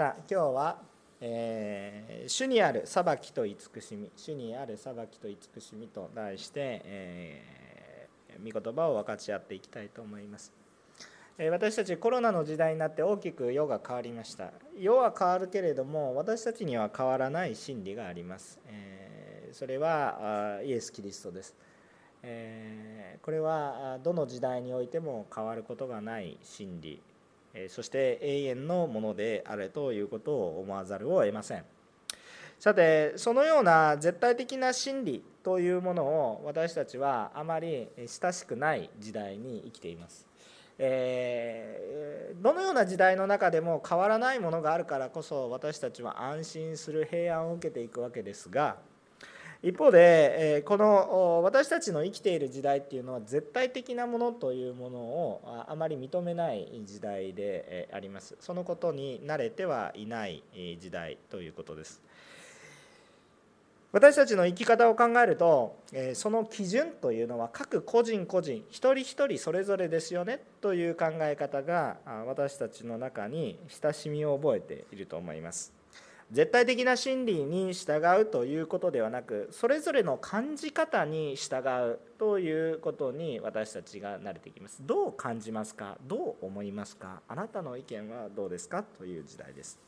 さあ今日は、えー主にある裁きと慈しみ主にある裁きと慈しみと題して、えー御言葉を分かち合っていきたいと思います、私たちコロナの時代になって大きく世が変わりました。世は変わるけれども私たちには変わらない真理があります、えそれはイエス・キリストです。えこれはどの時代においても変わることがない真理。そして永遠のものであれということを思わざるを得ません。さてそのような絶対的な真理というものを私たちはあまり親しくない時代に生きています。えーどのような時代の中でも変わらないものがあるからこそ私たちは安心する平安を受けていくわけですが一方で、えこの私たちの生きている時代っていうのは絶対的なものというものをああまり認めない時代でえあります。そのことに慣れてはいない時代ということです。私たちの生き方を考えるとえその基準というのは各個人個人一人一人それぞれですよねという考え方があ私たちの中に親しみを覚えていると思います。絶対的な真理に従うということではなくそれぞれの感じ方に従うということに私たちが慣れていきます。どう感じますか？どう思いますか？あなたの意見はどうですか？という時代です。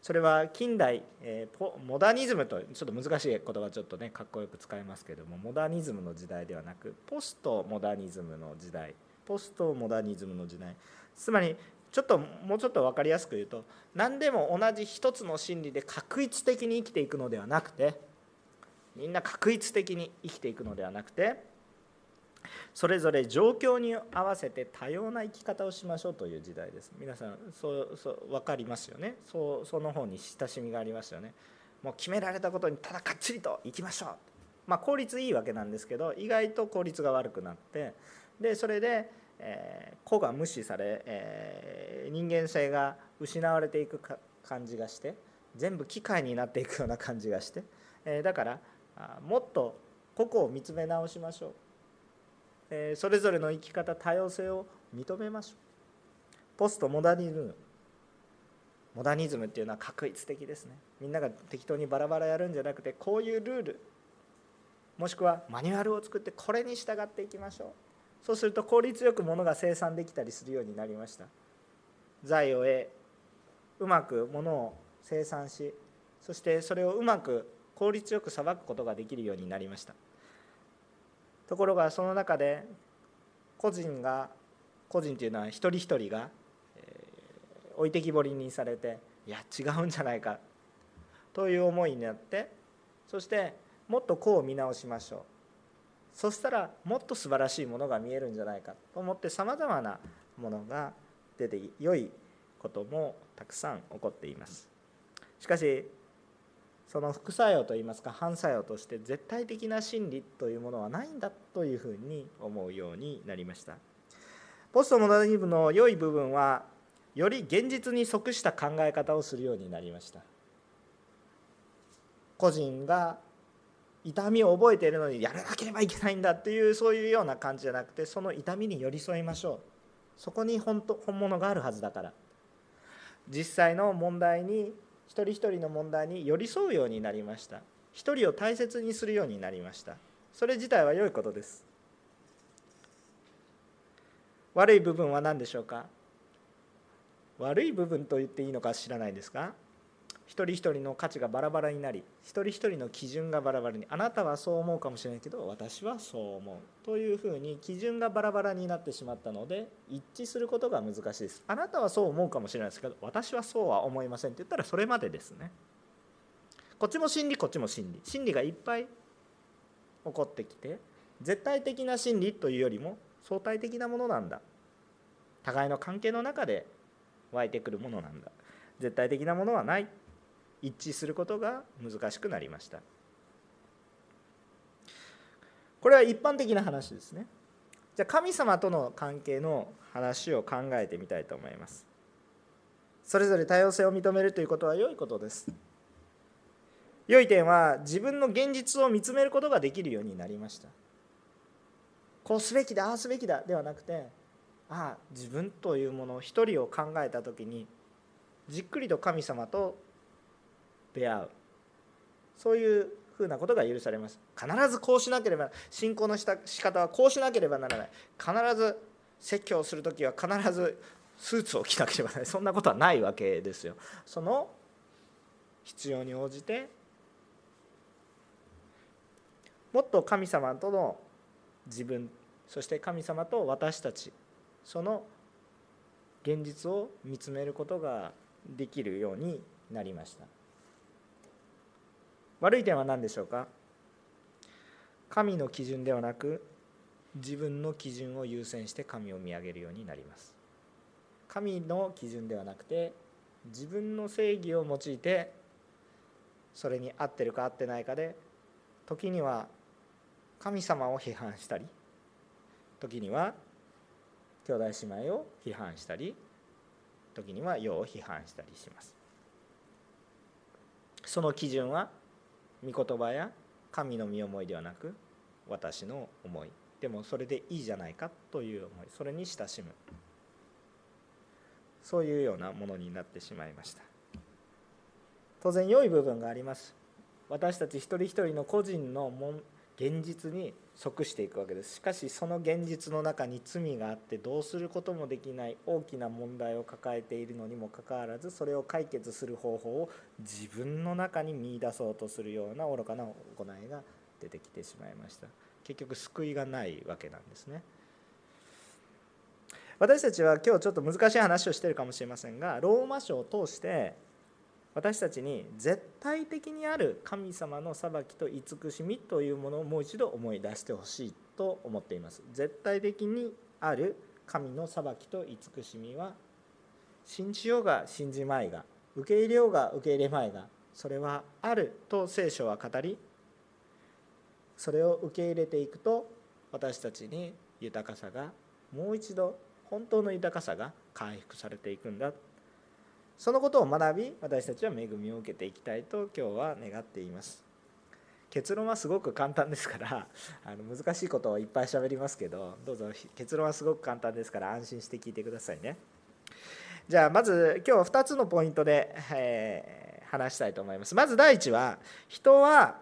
それは近代、えーポモダニズムとちょっと難しい言葉ちょっとねかっこよく使いますけどもモダニズムの時代ではなくポストモダニズムの時代。ポストモダニズムの時代。つまりちょっともうちょっと分かりやすく言うと何でも同じ一つの真理で確一的に生きていくのではなくてみんな確一的に生きていくのではなくてそれぞれ状況に合わせて多様な生き方をしましょうという時代です。皆さんそうそう分かりますよね？そうその方に親しみがありますよね？もう決められたことにただかっちりと生きましょう。まあ効率いいわけなんですけど意外と効率が悪くなってでそれで、えー個が無視され、えー人間性が失われていくか感じがして全部機械になっていくような感じがして、えーだからもっと個々を見つめ直しましょう。えそれぞれの生き方多様性を認めましょう。ポストモダニズム。モダニズムっていうのは確一的ですね。みんなが適当にバラバラやるんじゃなくてこういうルール。もしくはマニュアルを作ってこれに従っていきましょう。そうすると効率よく物が生産できたりするようになりました。財を得うまく物を生産しそしてそれをうまく効率よくさばくことができるようになりました。ところがその中で個人が個人というのは一人一人が、えー置いてきぼりにされていや違うんじゃないかという思いになってそしてもっとこう見直しましょう。そしたらもっと素晴らしいものが見えるんじゃないかと思ってさまざまなものが出て良いこともたくさん起こっています。しかしその副作用といいますか反作用として絶対的な真理というものはないんだというふうに思うようになりました。ポストモダニズムの良い部分はより現実に即した考え方をするようになりました。個人が痛みを覚えているのにやらなければいけないんだっていうそういうような感じじゃなくてその痛みに寄り添いましょう。そこに本当本物があるはずだから。実際の問題に一人一人の問題に寄り添うようになりました。一人を大切にするようになりました。それ自体は良いことです。悪い部分は何でしょうか？悪い部分と言っていいのか知らないですか？一人一人の価値がバラバラになり一人一人の基準がバラバラにあなたはそう思うかもしれないけど私はそう思うというふうに基準がバラバラになってしまったので一致することが難しいです。あなたはそう思うかもしれないですけど私はそうは思いませんって言ったらそれまでですね。こっちも真理こっちも真理。真理がいっぱい起こってきて絶対的な真理というよりも相対的なものなんだ。互いの関係の中で湧いてくるものなんだ。絶対的なものはない。一致することが難しくなりました。これは一般的な話ですね。じゃあ神様との関係の話を考えてみたいと思います。それぞれ多様性を認めるということは良いことです。良い点は自分の現実を見つめることができるようになりました。こうすべきだああすべきだではなくてああ自分というものを一人を考えた時にじっくりと神様と出会う。そういうふうなことが許されます。必ずこうしなければ信仰のした仕方はこうしなければならない。必ず説教する時は必ずスーツを着なければならない。そんなことはないわけですよ。その必要に応じてもっと神様との自分そして神様と私たちその現実を見つめることができるようになりました。悪い点は何でしょうか？神の基準ではなく自分の基準を優先して神を見上げるようになります。神の基準ではなくて自分の正義を用いてそれに合ってるか合ってないかで時には神様を批判したり時には兄弟姉妹を批判したり時には世を批判したりします。その基準は御言葉や神の身思いではなく私の思い。でもそれでいいじゃないかという思い。それに親しむ。そういうようなものになってしまいました。当然良い部分があります。私たち一人一人の個人の現実に即していくわけです。しかしその現実の中に罪があってどうすることもできない。大きな問題を抱えているのにもかかわらずそれを解決する方法を自分の中に見いだそうとするような愚かな行いが出てきてしまいました。結局救いがないわけなんですね。私たちは今日ちょっと難しい話をしてるかもしれませんがローマ書を通して私たちに絶対的にある神様の裁きと慈しみというものをもう一度思い出してほしいと思っています。絶対的にある神の裁きと慈しみは信じようが信じまいが受け入れようが受け入れまいがそれはあると聖書は語りそれを受け入れていくと私たちに豊かさがもう一度本当の豊かさが回復されていくんだ。そのことを学び私たちは恵みを受けていきたいと今日は願っています。結論はすごく簡単ですから あの難しいことをいっぱい喋りますけどどうぞ結論はすごく簡単ですから安心して聞いてくださいね。じゃあまず今日2つのポイントで、えー、話したいと思います。まず第一は人は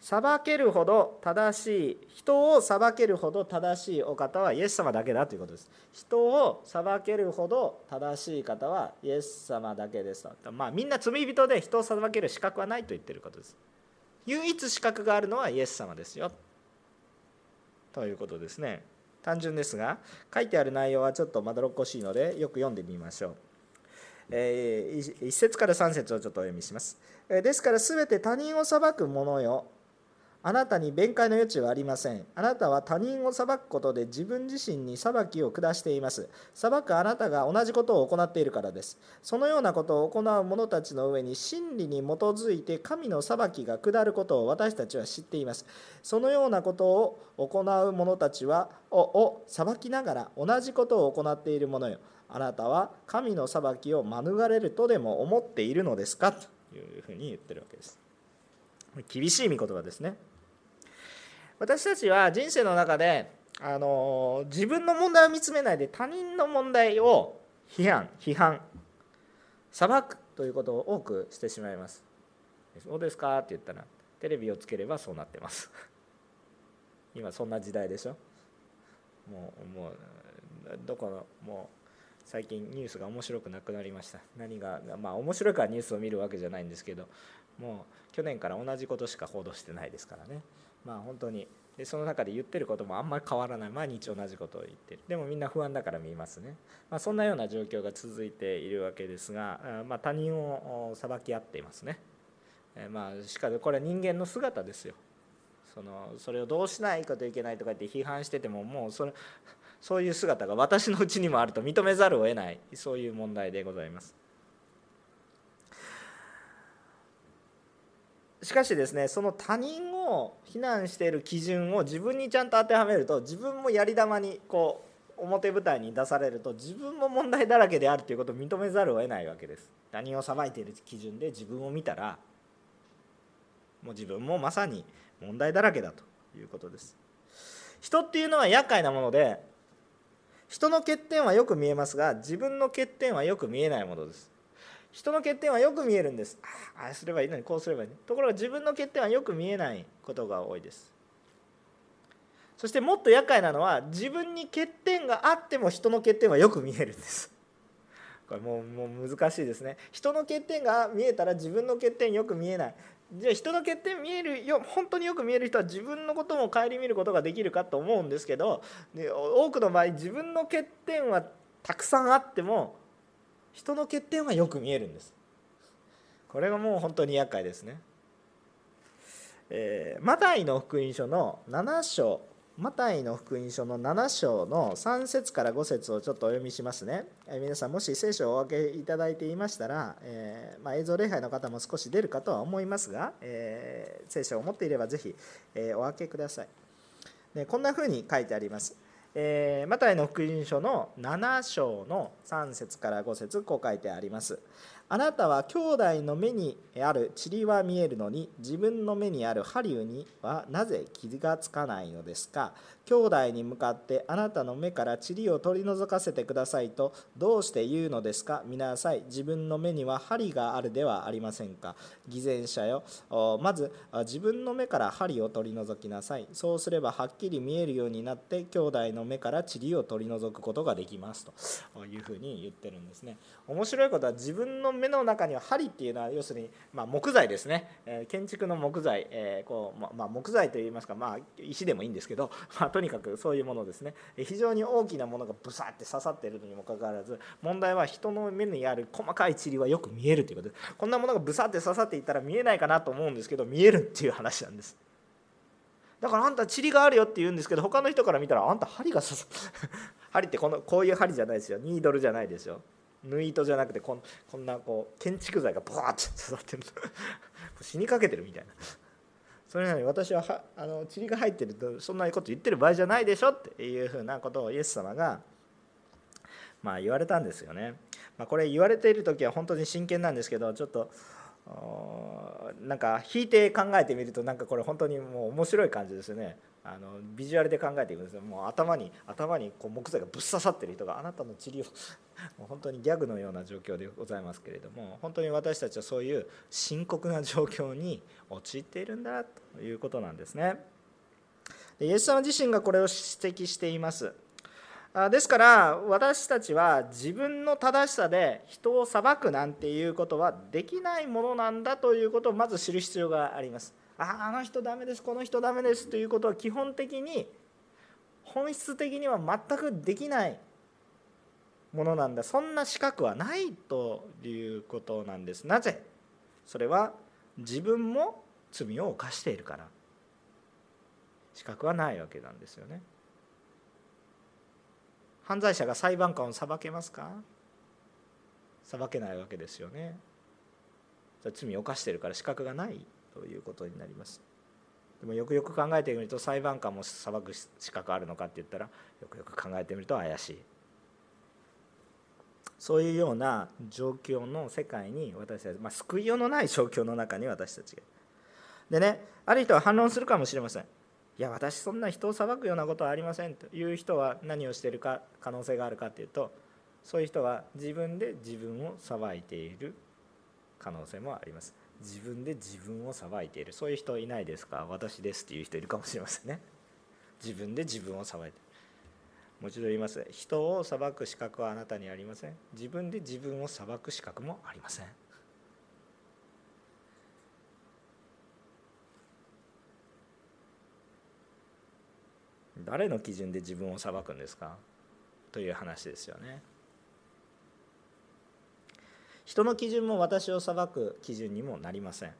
裁けるほど正しい人を裁けるほど正しいお方はイエス様だけだということです。人を裁けるほど正しい方はイエス様だけですまあみんな罪人で人を裁ける資格はないと言ってることです。唯一資格があるのはイエス様ですよ。ということですね。単純ですが書いてある内容はちょっとまどろっこしいのでよく読んでみましょう。え、1節から3節をちょっとお読みします。ですから、すべて他人を裁く者よ、あなたに弁解の余地はありません。あなたは他人を裁くことで自分自身に裁きを下しています。裁くあなたが同じことを行っているからです。そのようなことを行う者たちの上に真理に基づいて神の裁きが下ることを私たちは知っています。そのようなことを行う者たちはをを裁きながら同じことを行っている者よ。あなたは神の裁きを免れるとでも思っているのですか？というふうに言ってるわけです。厳しい御言葉ですね。私たちは人生の中であの自分の問題を見つめないで他人の問題を批判批判裁くということを多くしてしまいますそうですか？って言ったらテレビをつければそうなってます 今そんな時代でしょ？もうもうどこのもう最近ニュースが面白くなくなりました。何がまあ面白いからニュースを見るわけじゃないんですけどもう去年から同じことしか報道してないですからね。まあ本当に。でその中で言ってることもあんまり変わらない。毎日同じことを言ってる。でもみんな不安だから見ますね、まあ、そんなような状況が続いているわけですが、まあ、他人を裁き合っていますね、まあしかしこれは人間の姿ですよ。そのそれをどうしないといけないとかって批判しててももうそれそういう姿が私のうちにもあると認めざるを得ない。そういう問題でございます。しかしですねその他人を非難している基準を自分にちゃんと当てはめると自分もやり玉にこう表舞台に出されると自分も問題だらけであるということを認めざるを得ないわけです。他人を裁いている基準で自分を見たらもう自分もまさに問題だらけだということです。人っていうのは厄介なもので人の欠点はよく見えますが自分の欠点はよく見えないものです。人の欠点はよく見えるんです。ああすればいいのにこうすればいい、ところが自分の欠点はよく見えないことが多いです。そしてもっと厄介なのは自分に欠点があっても人の欠点はよく見えるんです。これもうもう難しいですね。人の欠点が見えたら自分の欠点よく見えない。じゃあ人の欠点見えるよ本当によく見える人は自分のことも顧みることができるかと思うんですけど多くの場合自分の欠点はたくさんあっても人の欠点はよく見えるんですこれがもう本当に厄介ですね、えー、マタイの福音書の7章マタイの福音書の7章の3節から5節をちょっとお読みしますね。え皆さんもし聖書をお分けいただいていましたら、えー、まあ、映像礼拝の方も少し出るかとは思いますが、えー、聖書を持っていればぜひ、えー、お分けください。でこんなふうに書いてあります。えマタイの福音書の7章の3節から5節こう書いてあります。あなたは兄弟の目にある塵は見えるのに自分の目にある針にはなぜ傷がつかないのですか？兄弟に向かってあなたの目から塵を取り除かせてくださいとどうして言うのですか？見なさい。自分の目には針があるではありませんか？偽善者よ。まず自分の目から針を取り除きなさい。そうすればはっきり見えるようになって兄弟の目から塵を取り除くことができますと。いうふうに言ってるんですね。面白いことは自分の目の中には針っていうのは要するにま木材ですね、建築の木材、えこうま、木材といいますかまあ石でもいいんですけど、まあとにかくそういうものですね。非常に大きなものがブサって刺さっているのにもかかわらず問題は人の目にある細かい塵はよく見えるということ。でこんなものがブサって刺さっていたら見えないかなと思うんですけど見えるっていう話なんです。だからあんた塵があるよって言うんですけど他の人から見たらあんた針が刺さ針ってこのこういう針じゃないですよ。ニードルじゃないですよ。縫い糸じゃなくてこんこんなこう建築材がブワッて刺さってる 死にかけてるみたいな。それなのに私ははあの塵が入ってるとそんなこと言ってる場合じゃないでしょっていうふうなことをイエス様がまあ言われたんですよね。まあ、これ言われている時は本当に真剣なんですけどちょっとなんか引いて考えてみるとなんかこれ本当にもう面白い感じですよね。あのビジュアルで考えていくんですよもう頭に頭にこう木材がぶっ刺さってる人があなたの治療 もう本当にギャグのような状況でございますけれども本当に私たちはそういう深刻な状況に陥っているんだということなんですね。でイエス様自身がこれを指摘しています。ですから私たちは自分の正しさで人を裁くなんていうことはできないものなんだということをまず知る必要があります。ああの人ダメですこの人ダメですということは基本的に本質的には全くできないものなんだ。そんな資格はないということなんです。なぜ？それは自分も罪を犯しているから。資格はないわけなんですよね。犯罪者が裁判官を裁けますか？裁けないわけですよね。罪を犯しているから資格がない。ということになります。でもよくよく考えてみると裁判官も裁く資格あるのかって言ったらよくよく考えてみると怪しい。そういうような状況の世界に私たち、まあ、救いようのない状況の中に私たちが。でねある人は反論するかもしれません。いや私そんな人を裁くようなことはありませんという人は何をしているか可能性があるかというとそういう人は自分で自分を裁いている可能性もあります。自分で自分を裁いている。そういう人いないですか？私ですっていう人いるかもしれませんね。自分で自分を裁いて。いるもう一度言います。人を裁く資格はあなたにありません。自分で自分を裁く資格もありません。誰の基準で自分を裁くんですか？という話ですよね。人の基準も私を裁く基準にもなりません。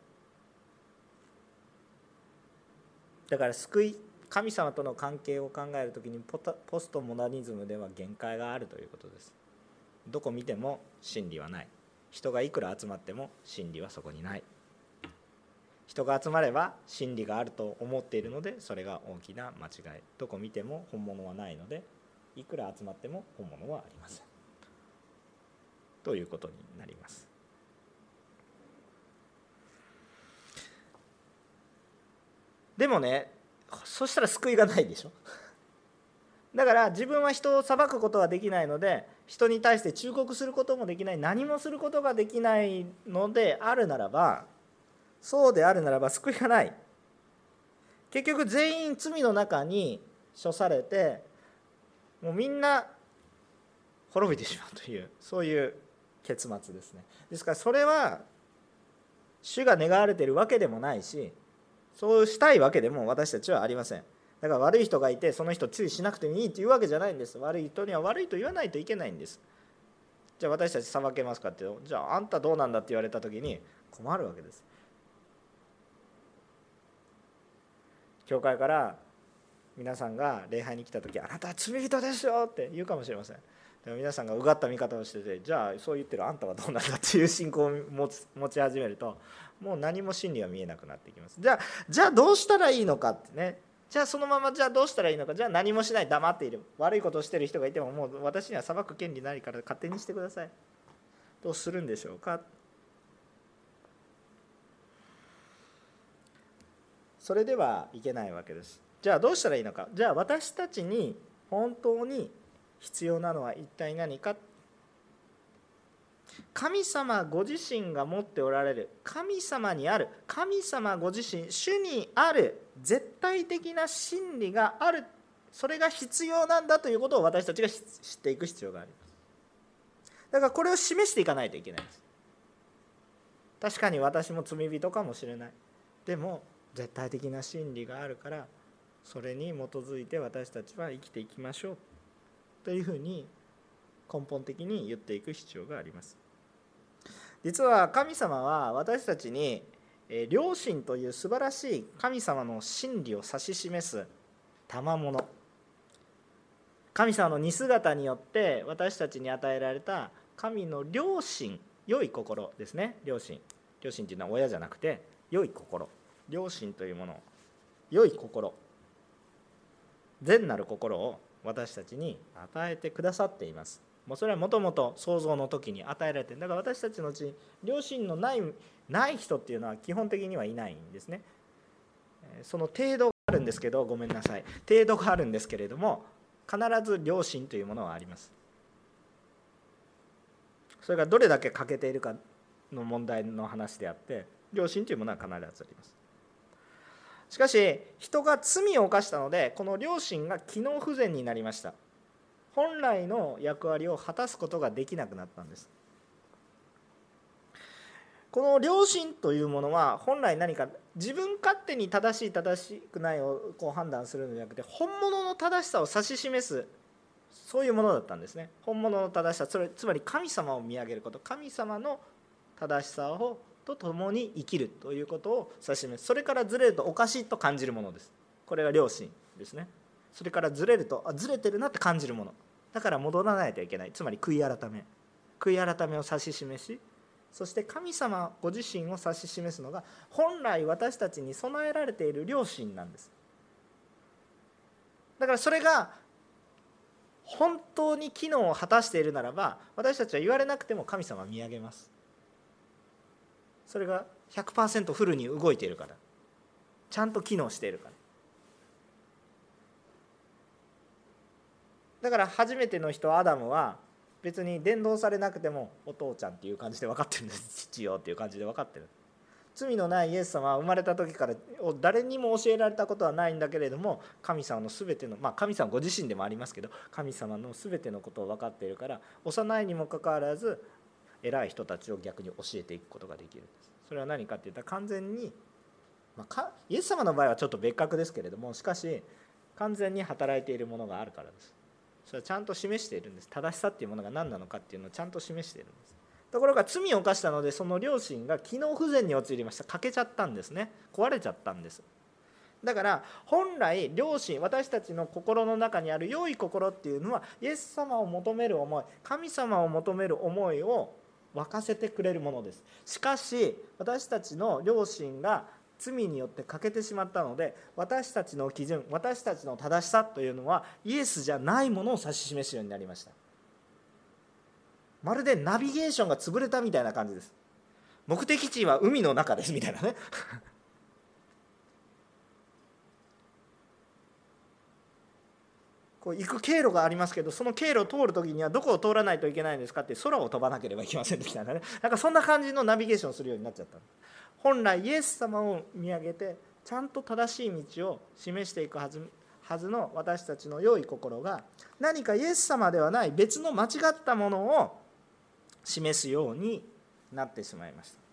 だから救い神様との関係を考える時にポストモダニズムでは限界があるということです。どこ見ても真理はない。人がいくら集まっても真理はそこにない。人が集まれば真理があると思っているのでそれが大きな間違い。どこ見ても本物はないのでいくら集まっても本物はありません。ということになります。でもねそしたら救いがないでしょ。だから自分は人を裁くことはできないので人に対して忠告することもできない。何もすることができないのであるならばそうであるならば救いがない。結局全員罪の中に処されてもうみんな滅びてしまうというそういう結末ですね。ですからそれは主が願われているわけでもないしそうしたいわけでも私たちはありません。だから悪い人がいてその人注意しなくてもいいというわけじゃないんです。悪い人には悪いと言わないといけないんです。じゃあ私たち裁けますかってじゃああんたどうなんだって言われた時に困るわけです。教会から皆さんが礼拝に来た時「あなたは罪人ですよ」って言うかもしれません。でも皆さんがうがった見方をしててじゃあそう言ってるあんたはどうなんだっていう信仰を持つ持ち始めるともう何も真理は見えなくなってきます。じゃあじゃあどうしたらいいのかってね。じゃあそのままじゃあどうしたらいいのか。じゃあ何もしない。黙っている。悪いことをしてる人がいてももう私には裁く権利ないから勝手にしてください。どうするんでしょうか。それではいけないわけです。じゃあどうしたらいいのか。じゃあ私たちに本当に必要なのは一体何か？神様ご自身が持っておられる。神様にある。神様ご自身主にある絶対的な真理がある。それが必要なんだということを私たちが知っていく必要があります。だからこれを示していかないといけないです。確かに私も罪人かもしれない。でも絶対的な真理があるからそれに基づいて私たちは生きていきましょう。というふうに根本的に言っていく必要があります。実は神様は私たちに良心という素晴らしい神様の真理を指し示す賜物。神様の似姿によって私たちに与えられた神の良心良い心ですね。良心。良心というのは親じゃなくて良い心。良心というもの良い心。善なる心を私たちに与えてくださっています。もうそれはもともと創造の時に与えられてだから私たちのうち両親のないない人っていうのは基本的にはいないんですね。その程度があるんですけどごめんなさい。程度があるんですけれども必ず両親というものはあります。それがどれだけ欠けているかの問題の話であって両親というものは必ずあります。しかし人が罪を犯したのでこの両親が機能不全になりました。本来の役割を果たすことができなくなったんです。この良心というものは本来何か自分勝手に正しい正しくないをこう判断するのではなくて本物の正しさを指し示すそういうものだったんですね。本物の正しさそれつまり神様を見上げること神様の正しさをと共に生きるということを指し示す。それからずれるとおかしいと感じるものです。これが良心ですね。それからずれるとあずれてるなって感じるもの。だから戻らないといけない。つまり悔い改め。悔い改めを指し示しそして神様ご自身を指し示すのが本来私たちに備えられている良心なんです。だからそれが本当に機能を果たしているならば私たちは言われなくても神様は見上げます。それが100%フルに動いているから。ちゃんと機能しているから。だから初めての人アダムは別に伝道されなくてもお父ちゃんっていう感じで分かってるんです。父よっていう感じで分かってる。罪のないイエス様は生まれた時から誰にも教えられたことはないんだけれども神様の全てのまあ神様ご自身でもありますけど神様の全てのことを分かっているから幼いにもかかわらず偉い人たちを逆に教えていくことができる。んですそれは何かっていったら完全に、まあ、イエス様の場合はちょっと別格ですけれどもしかし完全に働いているものがあるからです。それはちゃんと示しているんです。正しさっていうものが何なのかっていうのをちゃんと示しているんです。ところが罪を犯したのでその両親が機能不全に陥りました。欠けちゃったんですね。壊れちゃったんです。だから本来両親私たちの心の中にある良い心っていうのはイエス様を求める思い神様を求める思いを沸かせてくれるものです。しかし私たちの両親が罪によって欠けてしまったので私たちの基準私たちの正しさというのはイエスじゃないものを指し示すようになりました。まるでナビゲーションが潰れたみたいな感じです。目的地は海の中ですみたいなね。こう行く経路がありますけどその経路を通る時にはどこを通らないといけないんですかって空を飛ばなければいけませんでしたね。なんかそんな感じのナビゲーションをするようになっちゃった。本来イエス様を見上げてちゃんと正しい道を示していくはずはずの私たちの良い心が何かイエス様ではない別の間違ったものを示すようになってしまいました。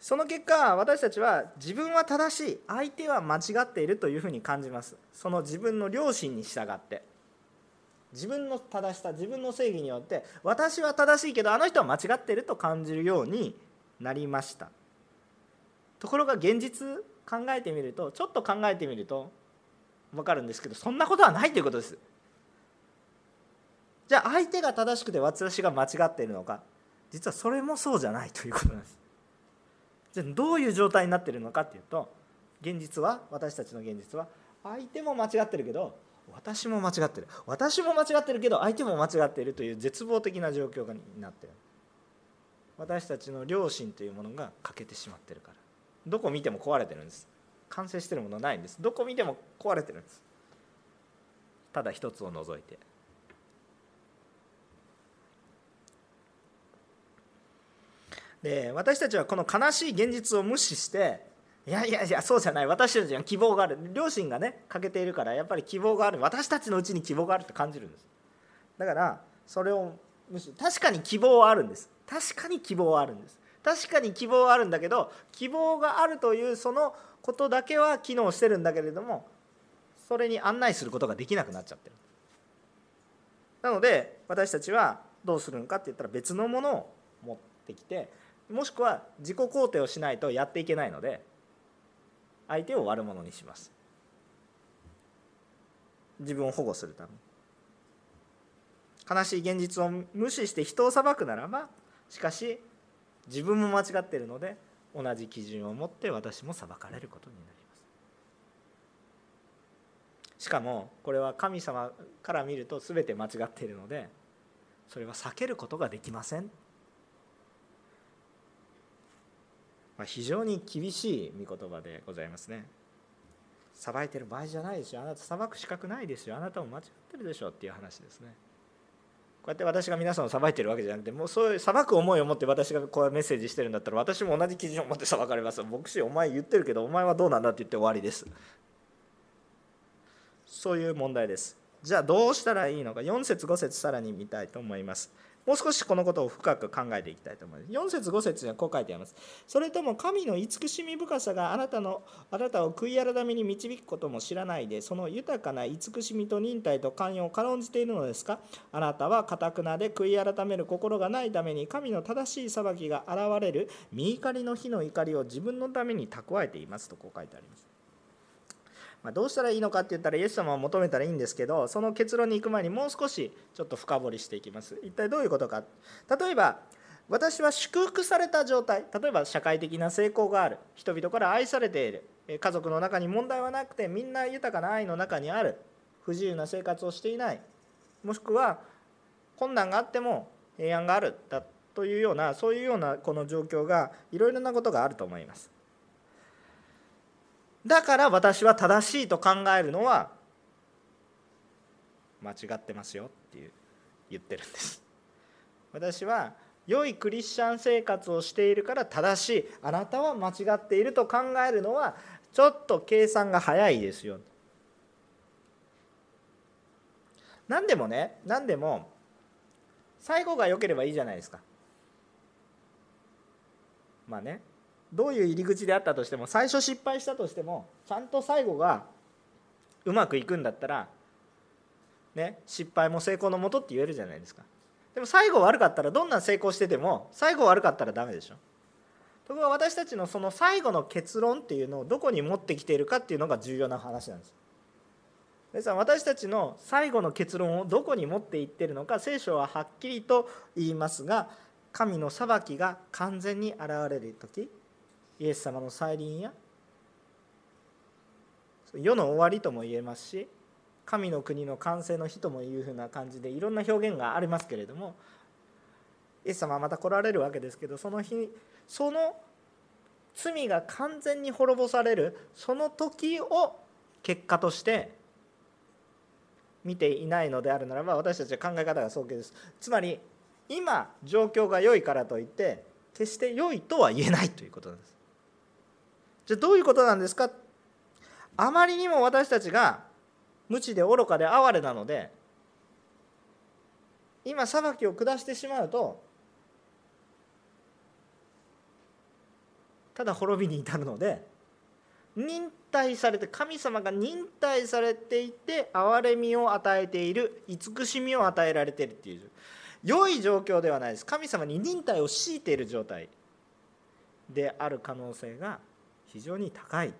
その結果私たちは自分は正しい相手は間違っているというふうに感じます。その自分の良心に従って。自分の正しさ自分の正義によって私は正しいけどあの人は間違っていると感じるようになりました。ところが現実考えてみるとちょっと考えてみると分かるんですけどそんなことはないということです。じゃあ相手が正しくて私が間違っているのか。実はそれもそうじゃないということなんです。じゃどういう状態になってるのかっていうと現実は私たちの現実は相手も間違ってるけど私も間違ってる。私も間違ってるけど相手も間違っているという絶望的な状況になってる。私たちの良心というものが欠けてしまってるから。どこ見ても壊れてるんです。完成してるものないんです。どこ見ても壊れてるんです。ただ一つを除いて。で私たちはこの悲しい現実を無視していやいやいやそうじゃない。私たちは希望がある。両親がね欠けているからやっぱり希望がある。私たちのうちに希望があるって感じるんです。だからそれを無視確かに希望はあるんです。確かに希望はあるんです。確かに希望はあるんだけど希望があるというそのことだけは機能してるんだけれどもそれに案内することができなくなっちゃってる。なので私たちはどうするのかって言ったら別のものを持ってきてもしくは自己肯定をしないとやっていけないので相手を悪者にします。自分を保護するため悲しい現実を無視して人を裁くならばしかし自分も間違っているので同じ基準を持って私も裁かれることになります。しかもこれは神様から見ると全て間違っているのでそれは避けることができません。まあ、非常に厳しい御言葉でございますね。裁いてる場合じゃないですよ。あなた裁く資格ないですよ。あなたも間違ってるでしょっていう話ですね。こうやって私が皆さんを裁いてるわけじゃなくてもうそういう裁く思いを持って私がこういうメッセージしてるんだったら私も同じ基準を持って裁かれます。牧師お前言ってるけどお前はどうなんだって言って終わりです。そういう問題です。じゃあどうしたらいいのか。4節5節さらに見たいと思います。もう少しこのことを深く考えていきたいと思います。4節5節にはこう書いてあります。それとも神の慈しみ深さがあなたのあなたを悔い改めに導くことも知らないで、その豊かな慈しみと忍耐と寛容を軽んじているのですか？あなたはかたくなで悔い改める心がないために神の正しい裁きが現れる見怒りの日の怒りを自分のために蓄えていますとこう書いてあります。まあ、どうしたらいいのかって言ったらイエス様を求めたらいいんですけどその結論に行く前にもう少しちょっと深掘りしていきます。一体どういうことか。例えば私は祝福された状態。例えば社会的な成功がある。人々から愛されている。家族の中に問題はなくてみんな豊かな愛の中にある。不自由な生活をしていない。もしくは困難があっても平安がある。だというようなそういうようなこの状況がいろいろなことがあると思います。だから私は正しいと考えるのは間違ってますよっていう言ってるんです。私は良いクリスチャン生活をしているから正しい。あなたは間違っていると考えるのはちょっと計算が早いですよ。何でもね何でも最後が良ければいいじゃないですか。まあね。どういう入り口であったとしても最初失敗したとしてもちゃんと最後がうまくいくんだったら、ね、失敗も成功のもとって言えるじゃないですか。でも最後悪かったらどんな成功してても最後悪かったらダメでしょ。ところが私たちのその最後の結論っていうのをどこに持ってきているかっていうのが重要な話なんです。皆さん私たちの最後の結論をどこに持っていってるのか聖書ははっきりと言いますが神の裁きが完全に現れる時イエス様の再臨や世の終わりとも言えますし神の国の完成の日ともいうふうな感じでいろんな表現がありますけれどもイエス様はまた来られるわけですけどその日その罪が完全に滅ぼされるその時を結果として見ていないのであるならば私たちは考え方が早計です。つまり今状況が良いからといって決して良いとは言えないということなんです。じゃあどういうことなんですか？あまりにも私たちが無知で愚かで哀れなので今裁きを下してしまうとただ滅びに至るので忍耐されて神様が忍耐されていて憐れみを与えている慈しみを与えられているっていう良い状況ではないです。神様に忍耐を強いている状態である可能性が非常に高い。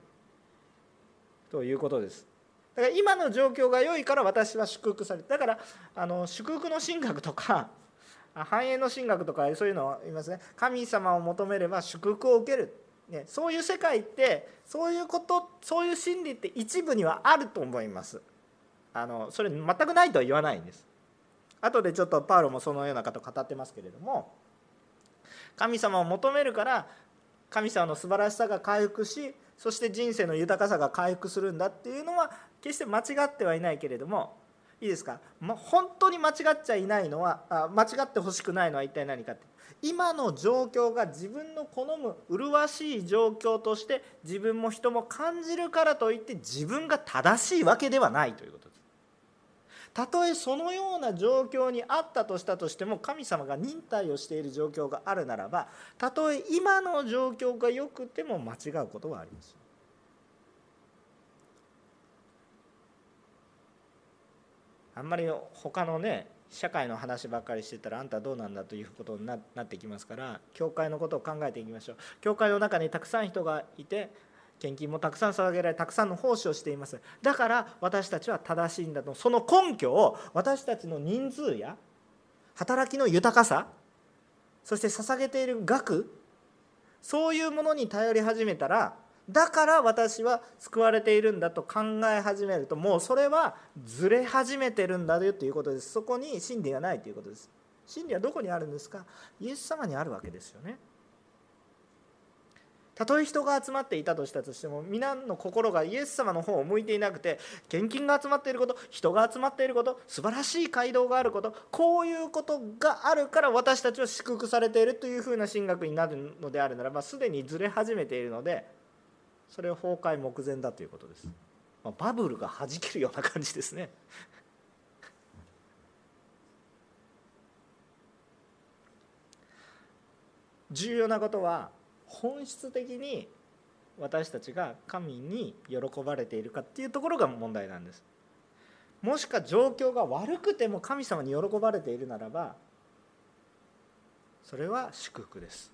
ということです。だから今の状況が良いから私は祝福されてだからあの祝福の神学とか繁栄の神学とかそういうのを言いますね。神様を求めれば祝福を受ける、ね、そういう世界ってそういうことそういう心理って一部にはあると思います。あのそれ全くないとは言わないんです。後でちょっとパウロもそのようなこと語ってますけれども神様を求めるから神様の素晴らしさが回復しそして人生の豊かさが回復するんだっていうのは決して間違ってはいないけれどもいいですか、ま、本当に間違っちゃいないのはあ間違ってほしくないのは一体何かって。今の状況が自分の好む麗しい状況として自分も人も感じるからといって自分が正しいわけではないということ。たとえそのような状況にあったとしたとしても神様が忍耐をしている状況があるならばたとえ今の状況が良くても間違うことはありますあんまり他のね社会の話ばっかりしてたらあんたどうなんだということになってきますから教会のことを考えていきましょう。教会の中にたくさん人がいて献金もたくさん捧げられたくさんの奉仕をしています。だから私たちは正しいんだと。その根拠を私たちの人数や働きの豊かさそして捧げている額そういうものに頼り始めたらだから私は救われているんだと考え始めるともうそれはずれ始めてるんだよということです。そこに真理がないということです。真理はどこにあるんですか？イエス様にあるわけですよね。たとえ人が集まっていたとしたとしても皆の心がイエス様の方を向いていなくて献金が集まっていること人が集まっていること素晴らしい街道があることこういうことがあるから私たちは祝福されているというふうな神学になるのであるならばすでにずれ始めているのでそれは崩壊目前だということです、まあ、バブルがはじけるような感じですね。重要なことは本質的に私たちが神に喜ばれているかっていうところが問題なんです。もしか状況が悪くても神様に喜ばれているならばそれは祝福です。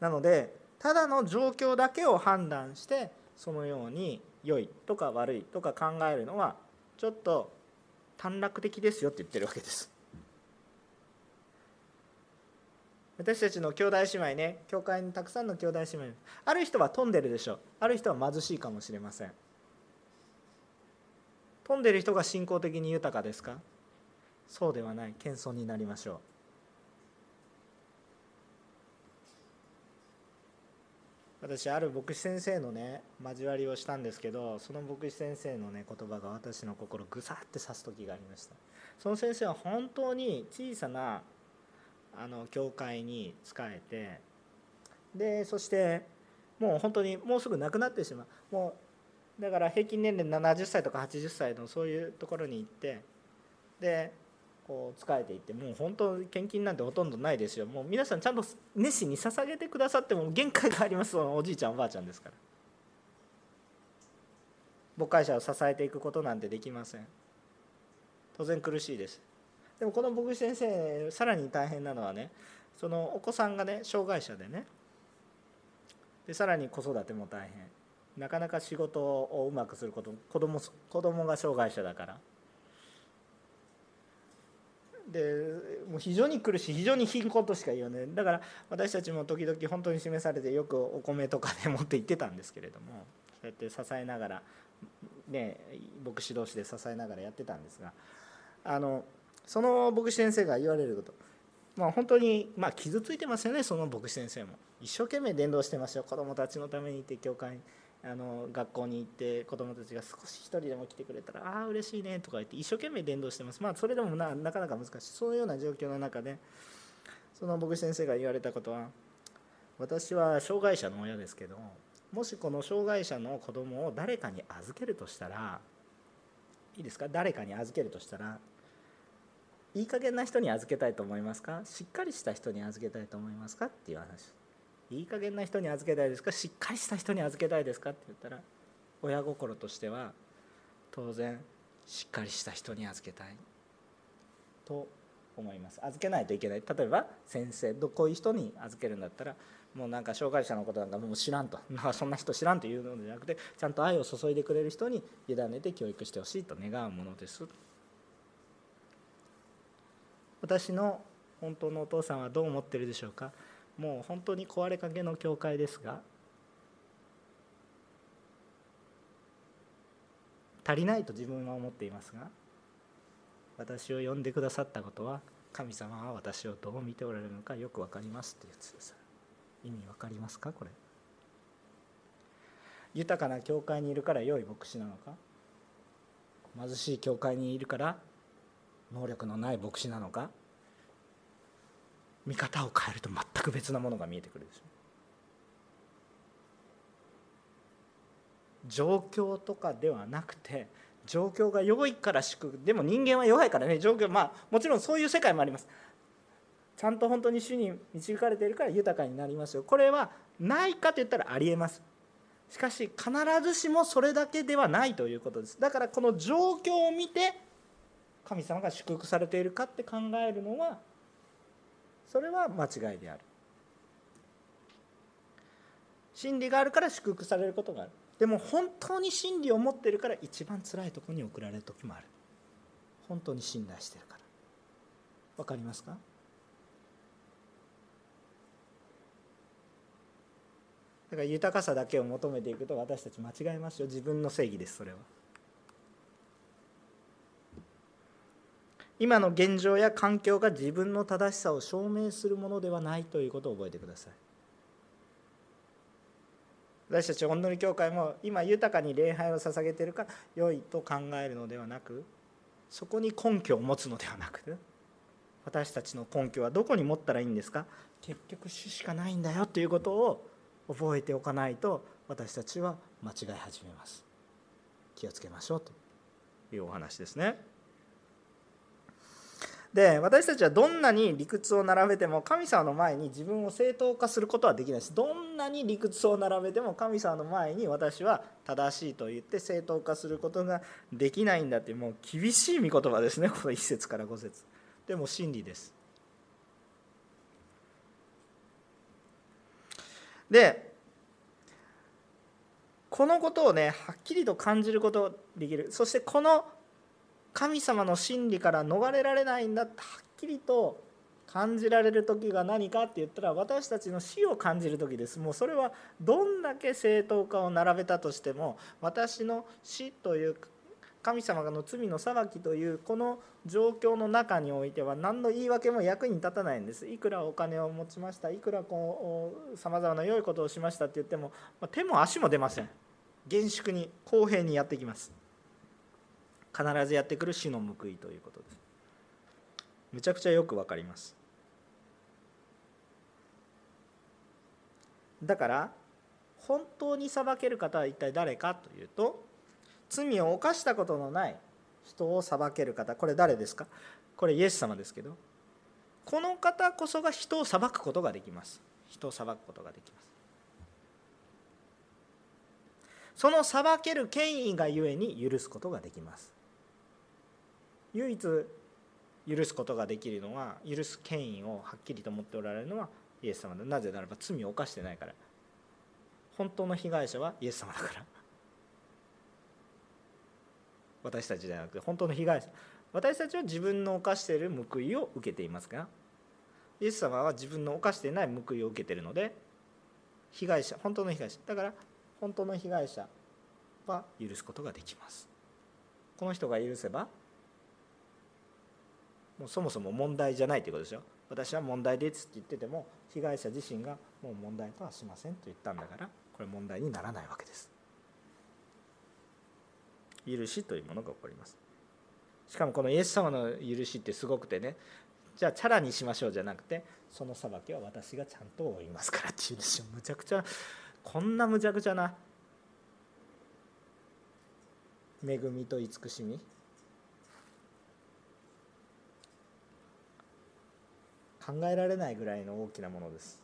なのでただの状況だけを判断してそのように良いとか悪いとか考えるのはちょっと短絡的ですよって言ってるわけです。私たちの兄弟姉妹ね教会にたくさんの兄弟姉妹ある人は富んでるでしょ。うある人は貧しいかもしれません。富んでる人が信仰的に豊かですか？そうではない。謙遜になりましょう。私ある牧師先生のね交わりをしたんですけどその牧師先生のね言葉が私の心ぐさって刺す時がありました。その先生は本当に小さなあの教会に仕えてでそしてもう本当にもうすぐ亡くなってしまう。もうだから平均年齢70歳とか80歳のそういうところに行ってでこう仕えていってもう本当献金なんてほとんどないですよ。もう皆さんちゃんと熱心に捧げてくださっても限界があります。おじいちゃんおばあちゃんですから。牧会者を支えていくことなんてできません。当然苦しいです。でもこの牧師先生さらに大変なのはねそのお子さんがね障害者でねでさらに子育ても大変。なかなか仕事をうまくすること子供子供が障害者だから。でもう非常に苦しい非常に貧困としか言わない。だから私たちも時々本当に示されてよくお米とかで持って行ってたんですけれどもそうやって支えながらね牧師同士で支えながらやってたんですがあのその牧師先生が言われること、まあ、本当に、まあ、傷ついてますよねその牧師先生も。一生懸命伝道してますよ。子どもたちのために行って教会あの学校に行って子どもたちが少し一人でも来てくれたらああ嬉しいねとか言って一生懸命伝道してます。まあそれでもななかなか難しい。そういうような状況の中でその牧師先生が言われたことは私は障害者の親ですけどもしこの障害者の子供を誰かに預けるとしたらいいですか？誰かに預けるとしたらいい加減な人に預けたいと思いますか？しっかりした人に預けたいと思いますか？っていう話。いい加減な人に預けたいですか？しっかりした人に預けたいですか？って言ったら親心としては当然しっかりした人に預けたい。と思います。預けないといけない。例えば先生どこういう人に預けるんだったらもうなんか障害者のことなんかもう知らんと。そんな人知らんというのではなくてちゃんと愛を注いでくれる人に委ねて教育してほしいと願うものです。私の本当のお父さんはどう思ってるでしょうか？もう本当に壊れかけの教会ですが。足りないと自分は思っていますが。私を呼んでくださったことは神様は私をどう見ておられるのかよく分かりますっていうやつです。意味分かりますか？これ。豊かな教会にいるから良い牧師なのか？貧しい教会にいるから能力のない牧師なのか？見方を変えると全く別なものが見えてくるでしょ。状況とかではなくて状況が良いから祝福でも人間は弱いからね。状況まあもちろんそういう世界もあります。ちゃんと本当に主に導かれているから豊かになりますよ。これはないかといったらありえます。しかし必ずしもそれだけではないということです。だからこの状況を見て神様が祝福されているかって考えるのはそれは間違いである。真理があるから祝福されることがある。でも本当に真理を持ってるから一番辛いところに送られる時もある。本当に信頼してるから。分かりますか？だから豊かさだけを求めていくと私たち間違えますよ。自分の正義ですそれは。今の現状や環境が自分の正しさを証明するものではないということを覚えてください。私たちおんのり教会も今豊かに礼拝を捧げているから良いと考えるのではなくそこに根拠を持つのではなく私たちの根拠はどこに持ったらいいんですか？結局主しかないんだよということを覚えておかないと私たちは間違い始めます。気をつけましょうというお話ですね。で私たちはどんなに理屈を並べても神様の前に自分を正当化することはできないですどんなに理屈を並べても神様の前に私は正しいと言って正当化することができないんだってもう厳しい御言葉ですねこの1節から5節。でも真理です。でこのことをねはっきりと感じることができる。そしてこの神様の真理から逃れられないんだってはっきりと感じられる時が何かって言ったら私たちの死を感じる時です。もうそれはどんだけ正当化を並べたとしても私の死という神様の罪の裁きというこの状況の中においては何の言い訳も役に立たないんです。いくらお金を持ちましたいくらさまざまな良いことをしましたって言っても手も足も出ません。厳粛に公平にやってきます。必ずやってくる死の報いということです。むちゃくちゃよくわかります。だから本当に裁ける方は一体誰かというと罪を犯したことのない人を裁ける方これ誰ですか？これイエス様ですけどこの方こそが人を裁くことができます。人を裁くことができます。その裁ける権威がゆえに許すことができます。唯一許すことができるのは許す権威をはっきりと持っておられるのはイエス様でなぜならば罪を犯してないから。本当の被害者はイエス様だから。私たちじゃなくて本当の被害者。私たちは自分の犯している報いを受けていますがイエス様は自分の犯していない報いを受けているので被害者本当の被害者。だから本当の被害者は許すことができます。この人が許せばもうそもそも問題じゃないということですよ。私は問題ですって言ってても被害者自身がもう問題とはしませんと言ったんだからこれ問題にならないわけです。許しというものが起こります。しかもこのイエス様の許しってすごくてねじゃあチャラにしましょうじゃなくてその裁きは私がちゃんと負いますからっていうんですよ。むちゃくちゃこんなむちゃくちゃな恵みと慈しみ考えられないぐらいの大きなものです。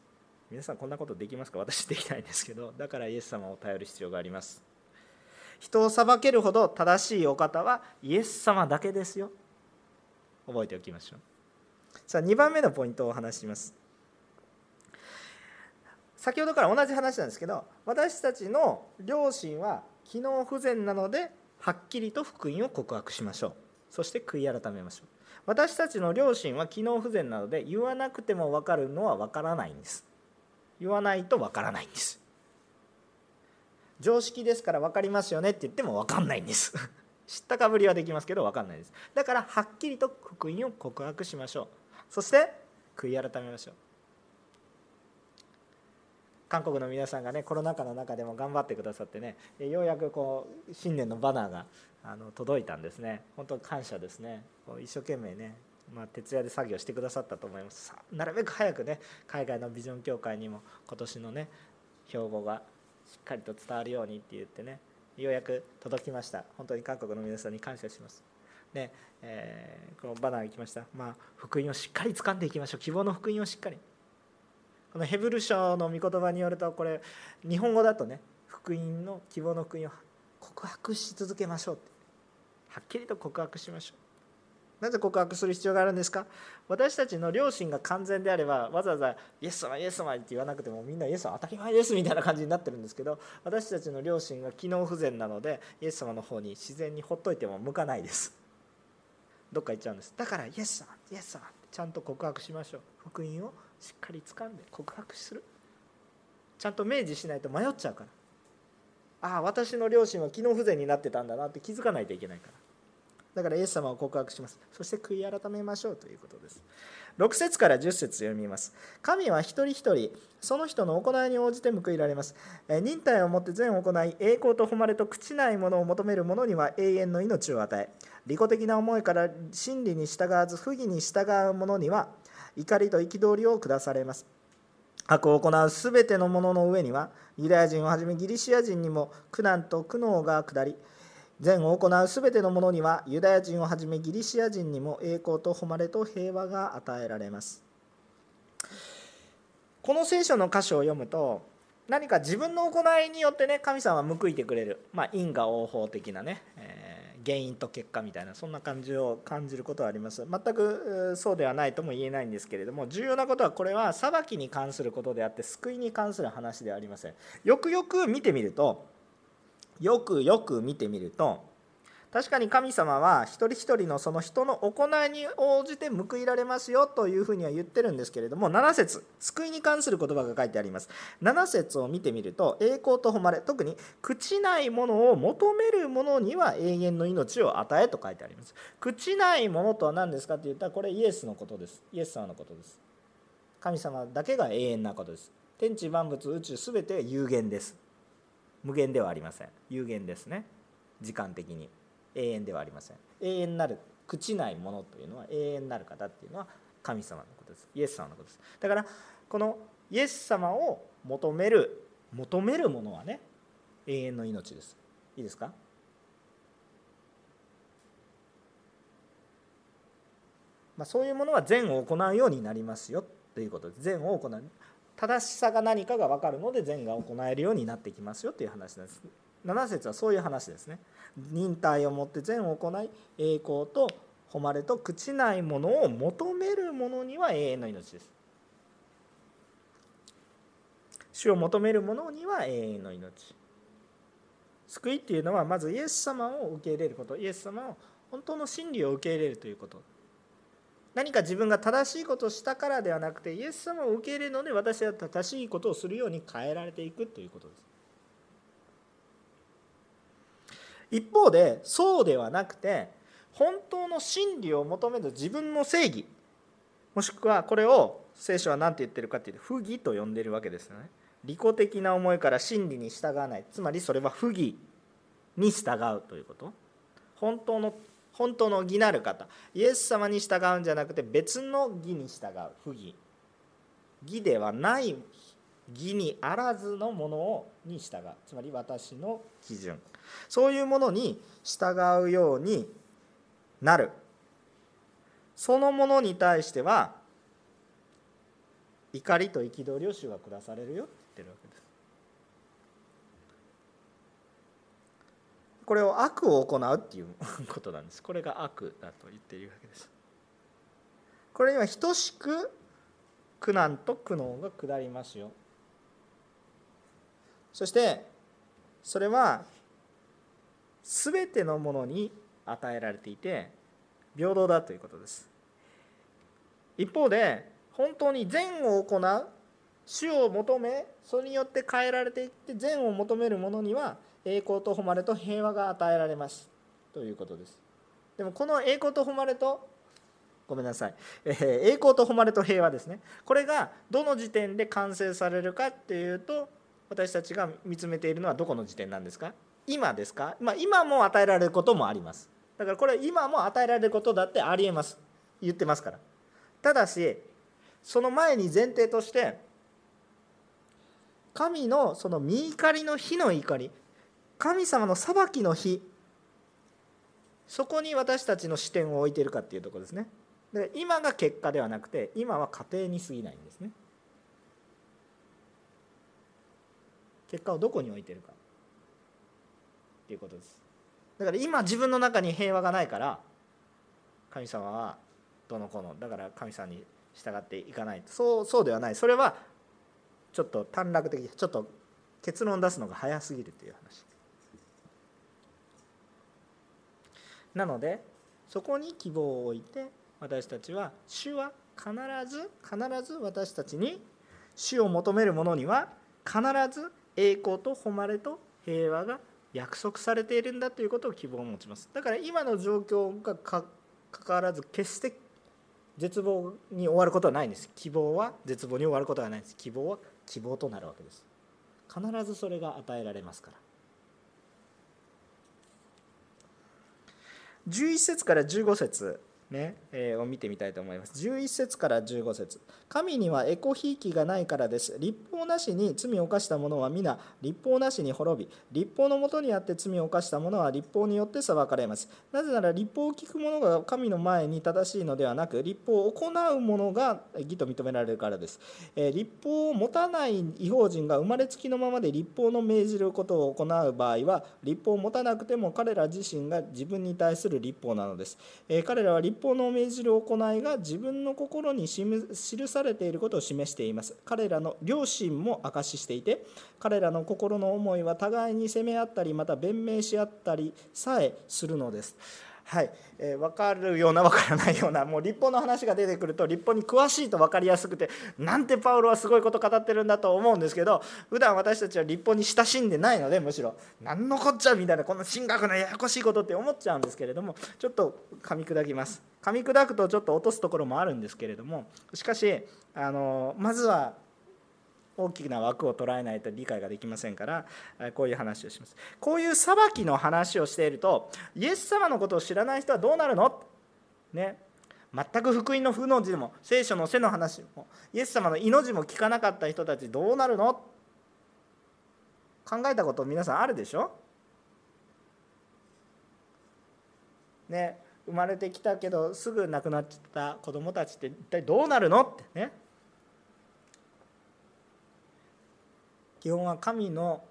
皆さんこんなことできますか？私できないんですけど。だからイエス様を頼る必要があります。人を裁けるほど正しいお方はイエス様だけですよ。覚えておきましょう。さあ2番目のポイントをお話しします。先ほどから同じ話なんですけど私たちの両親は機能不全なのではっきりと福音を告白しましょう。そして悔い改めましょう。私たちの両親は機能不全なので言わなくても分かるのは分からないんです。言わないと分からないんです。常識ですから分かりますよねって言っても分かんないんです。知ったかぶりはできますけど分かんないです。だからはっきりと福音を告白しましょう。そして悔い改めましょう。韓国の皆さんがねコロナ禍の中でも頑張ってくださってねようやくこう新年のバナーがあの届いたんですね。本当感謝ですね。こう一生懸命ねまあ、徹夜で作業してくださったと思います。なるべく早くね海外のビジョン協会にも今年のね標語がしっかりと伝わるようにって言ってねようやく届きました。本当に韓国の皆さんに感謝します。ねえー、このバナーが来ました、まあ、福音をしっかり掴んでいきましょう。希望の福音をしっかり。このヘブル書の御言葉によるとこれ日本語だとね福音の希望の福音を告白し続けましょうって。はっきりと告白しましょう。なぜ告白する必要があるんですか？私たちの両親が完全であればわざわざイエス様イエス様って言わなくてもみんなイエス様当たり前ですみたいな感じになってるんですけど私たちの両親が機能不全なのでイエス様の方に自然にほっといても向かないです。どっか行っちゃうんです。だからイエス様イエス様ってちゃんと告白しましょう。福音をしっかり掴んで告白する？ちゃんと明示しないと迷っちゃうから。ああ私の両親は機能不全になってたんだなって気づかないといけないから。だからイエス様を告白します。そして悔い改めましょうということです。6節から10節読みます。神は一人一人その人の行いに応じて報いられます。忍耐をもって善を行い栄光と誉れと朽ちないものを求める者には永遠の命を与え利己的な思いから真理に従わず不義に従う者には怒りと憤りを下されます。悪を行うすべての者のの上にはユダヤ人をはじめギリシア人にも苦難と苦悩が下り善を行うすべての者にはユダヤ人をはじめギリシア人にも栄光と誉れと平和が与えられます。この聖書の箇所を読むと何か自分の行いによってね神様は報いてくれる、まあ、因果応報的なね、えー、原因と結果みたいなそんな感じを感じることはあります。全くそうではないとも言えないんですけれども重要なことはこれは裁きに関することであって救いに関する話ではありません。よくよく見てみるとよくよく見てみると確かに神様は一人一人のその人の行いに応じて報いられますよというふうには言ってるんですけれども7節救いに関する言葉が書いてあります。7節を見てみると栄光と誉れ特に朽ちないものを求める者には永遠の命を与えと書いてあります。朽ちないものとは何ですかって言ったらこれイエスのことです。イエス様のことです。神様だけが永遠なことです。天地万物宇宙すべて有限です。無限ではありません。有限ですね。時間的に。永遠ではありません。永遠なる朽ちないものというのは永遠なる方っていうのは神様のことです。イエス様のことです。だからこのイエス様を求める求めるものはね永遠の命です。いいですか？まあ、そういうものは善を行うようになりますよということです。善を行う。正しさが何かが分かるので善が行えるようになってきますよという話です。7節はそういう話ですね。忍耐をもって善を行い栄光と誉れと朽ちないものを求める者には永遠の命です。主を求める者には永遠の命。救いっていうのはまずイエス様を受け入れること。イエス様を本当の真理を受け入れるということ。何か自分が正しいことをしたからではなくてイエス様を受け入れるので私は正しいことをするように変えられていくということです。一方でそうではなくて本当の真理を求める自分の正義もしくはこれを聖書は何て言ってるかっていうと不義と呼んでるわけですよね。利己的な思いから真理に従わない。つまりそれは不義に従うということ。本当の本当の義なる方。イエス様に従うんじゃなくて別の義に従う。不義。義ではない義にあらずのものをに従う。つまり私の基準。そういうものに従うようになる。そのものに対しては怒りと憤りを主が下されるよって言ってるわけです。これを悪を行うっていうことなんです。これが悪だと言っているわけです。これには等しく苦難と苦悩が下りますよ。そしてそれは全てのものに与えられていて平等だということです。一方で本当に善を行う主を求めそれによって変えられていって善を求める者には栄光と誉れと平和が与えられます。ということです。でもこの栄光と誉れとごめんなさい、えー、栄光と誉れと平和ですね。これがどの時点で完成されるかっていうと私たちが見つめているのはどこの時点なんですか？今ですか、まあ、今も与えられることもあります。だからこれ今も与えられることだってありえます。言ってますから。ただしその前に前提として神のその見怒りの火の怒り神様の裁きの日そこに私たちの視点を置いているかっていうところですね。で今が結果ではなくて今は家庭に過ぎないんですね。結果をどこに置いてるか。っていうことです。だから今自分の中に平和がないから神様はどのこのだから神様に従っていかない。そうそうではない。それはちょっと短絡的ちょっと結論出すのが早すぎるという話。なのでそこに希望を置いて私たちは主は必ず必ず私たちに主を求める者には必ず栄光と誉れと平和が約束されているんだということを希望を持ちます。だから今の状況がかかわらず決して絶望に終わることはないんです。希望は絶望に終わることはないんです希望は希望となるわけです。必ずそれが与えられますから。11節から15節。ねえー、を見てみたいと思います。11節から15節。神にはエコひいきがないからです。立法なしに罪を犯した者は皆立法なしに滅び立法のもとにあって罪を犯した者は立法によって裁かれます。なぜなら立法を聞く者が神の前に正しいのではなく立法を行う者が義と認められるからです、えー、立法を持たない違法人が生まれつきのままで立法の命じることを行う場合は立法を持たなくても彼ら自身が自分に対する立法なのです、えー、彼らは立法の命じる行いが自分の心に記されていることを示しています。彼らの良心も証ししていて彼らの心の思いは互いに責め合ったりまた弁明し合ったりさえするのです。はい、えー、分かるような分からないようなもう立法の話が出てくると立法に詳しいと分かりやすくてなんてパウロはすごいこと語ってるんだと思うんですけど普段私たちは立法に親しんでないのでむしろ何のこっちゃみたいなこの神学のややこしいことって思っちゃうんですけれどもちょっと噛み砕きます。噛み砕くとちょっと落とすところもあるんですけれどもしかしあのまずは大きな枠を捉えないと理解ができませんからこういう話をします。こういう裁きの話をしているとイエス様のことを知らない人はどうなるの？ね。全く福音の負の字も聖書の背の話もイエス様の命も聞かなかった人たちどうなるの？考えたこと皆さんあるでしょ？ね。生まれてきたけどすぐ亡くなっちゃった子供たちって一体どうなるの？ってね。基本は神の